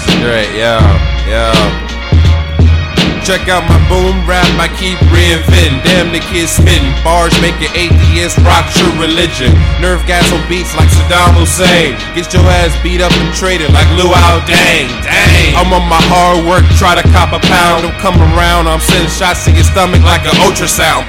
straight, yeah, yeah. Check out my boom rap, I keep reinventing. Damn, the kids spitting bars, making atheists rock true religion. Nerve gas on beats like Saddam Hussein. Get your ass beat up and traded like Luau Dang. Dang. I'm on my hard work, try to cop a pound. Don't come around, I'm sending shots to your stomach like an ultrasound.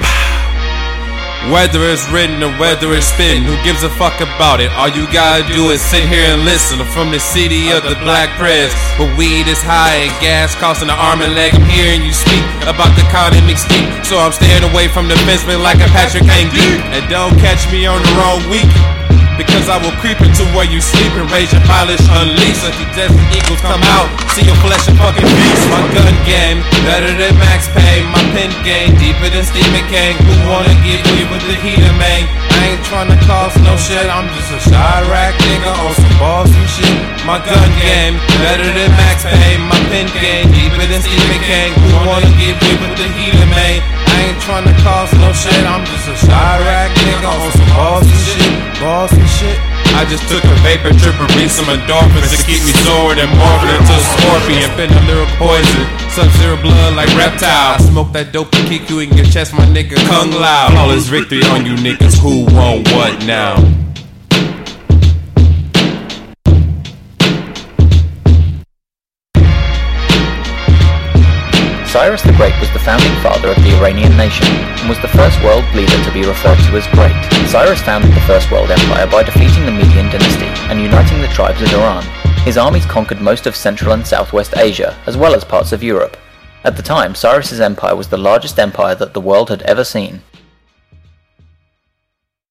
Whether it's written or whether it's spitting, who gives a fuck about it? All you gotta do is sit here and listen. I'm from the city of the black press, but weed is high and gas costing an arm and leg. I'm hearing you speak about the economic steep, so I'm staying away from the fenceman like a Patrick Angie. And don't catch me on the wrong week. Because I will creep into where you sleep and raise your polish unleash. Let the desert eagles come out, see your flesh and fucking beast. My gun game, better than Max Payne. My pen game, deeper than Stephen King. Who wanna get me with the heater, man? I ain't tryna cause no shit, I'm just a Chiraq nigga on some balls and shit. My gun game, better than Max Payne. My pen game, deeper than Stephen King. Who wanna get me with the heater, man? I ain't tryna cause no shit, I'm just a Chiraq nigga on some balls and shit. Balls and. I just took a vapor trip and read some endorphins to keep me soaring and morphing into a scorpion. A lyrical poison, sub zero blood like reptile. I smoke that dope to kick you in your chest, my nigga. Kung Lao. Flawless victory on you niggas who want what now? Cyrus the Great was the founding father of the Iranian nation and was the first world leader to be referred to as great. Cyrus founded the First World Empire by defeating the Median dynasty and uniting the tribes of Iran. His armies conquered most of Central and Southwest Asia, as well as parts of Europe. At the time, Cyrus's empire was the largest empire that the world had ever seen.